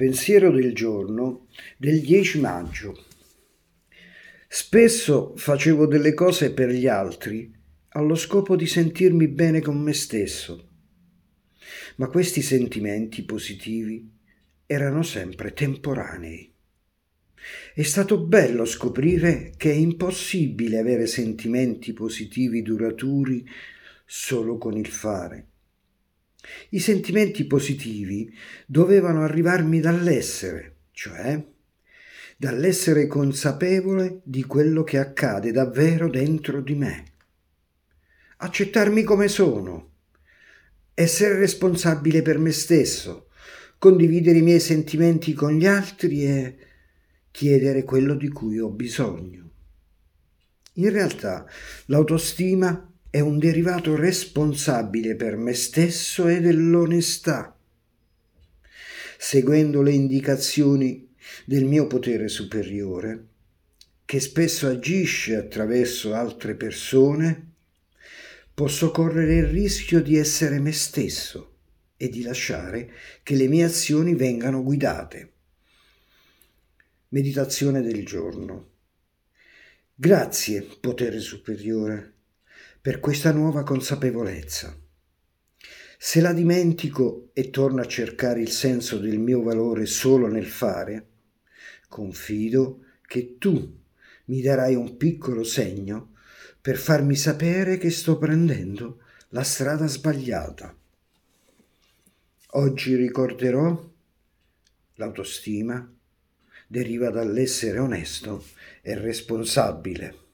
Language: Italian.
Pensiero del giorno del 10 maggio. Spesso facevo delle cose per gli altri allo scopo di sentirmi bene con me stesso, ma questi sentimenti positivi erano sempre temporanei. È stato bello scoprire che è impossibile avere sentimenti positivi duraturi solo con il fare. I sentimenti positivi dovevano arrivarmi dall'essere, cioè dall'essere consapevole di quello che accade davvero dentro di me. Accettarmi come sono, essere responsabile per me stesso, condividere i miei sentimenti con gli altri e chiedere quello di cui ho bisogno. In realtà l'autostima è un derivato responsabile per me stesso e dell'onestà. Seguendo le indicazioni del mio potere superiore, che spesso agisce attraverso altre persone, posso correre il rischio di essere me stesso e di lasciare che le mie azioni vengano guidate. Meditazione del giorno. Grazie, potere superiore per questa nuova consapevolezza. Se la dimentico e torno a cercare il senso del mio valore solo nel fare, confido che tu mi darai un piccolo segno per farmi sapere che sto prendendo la strada sbagliata. Oggi ricorderò l'autostima deriva dall'essere onesto e responsabile.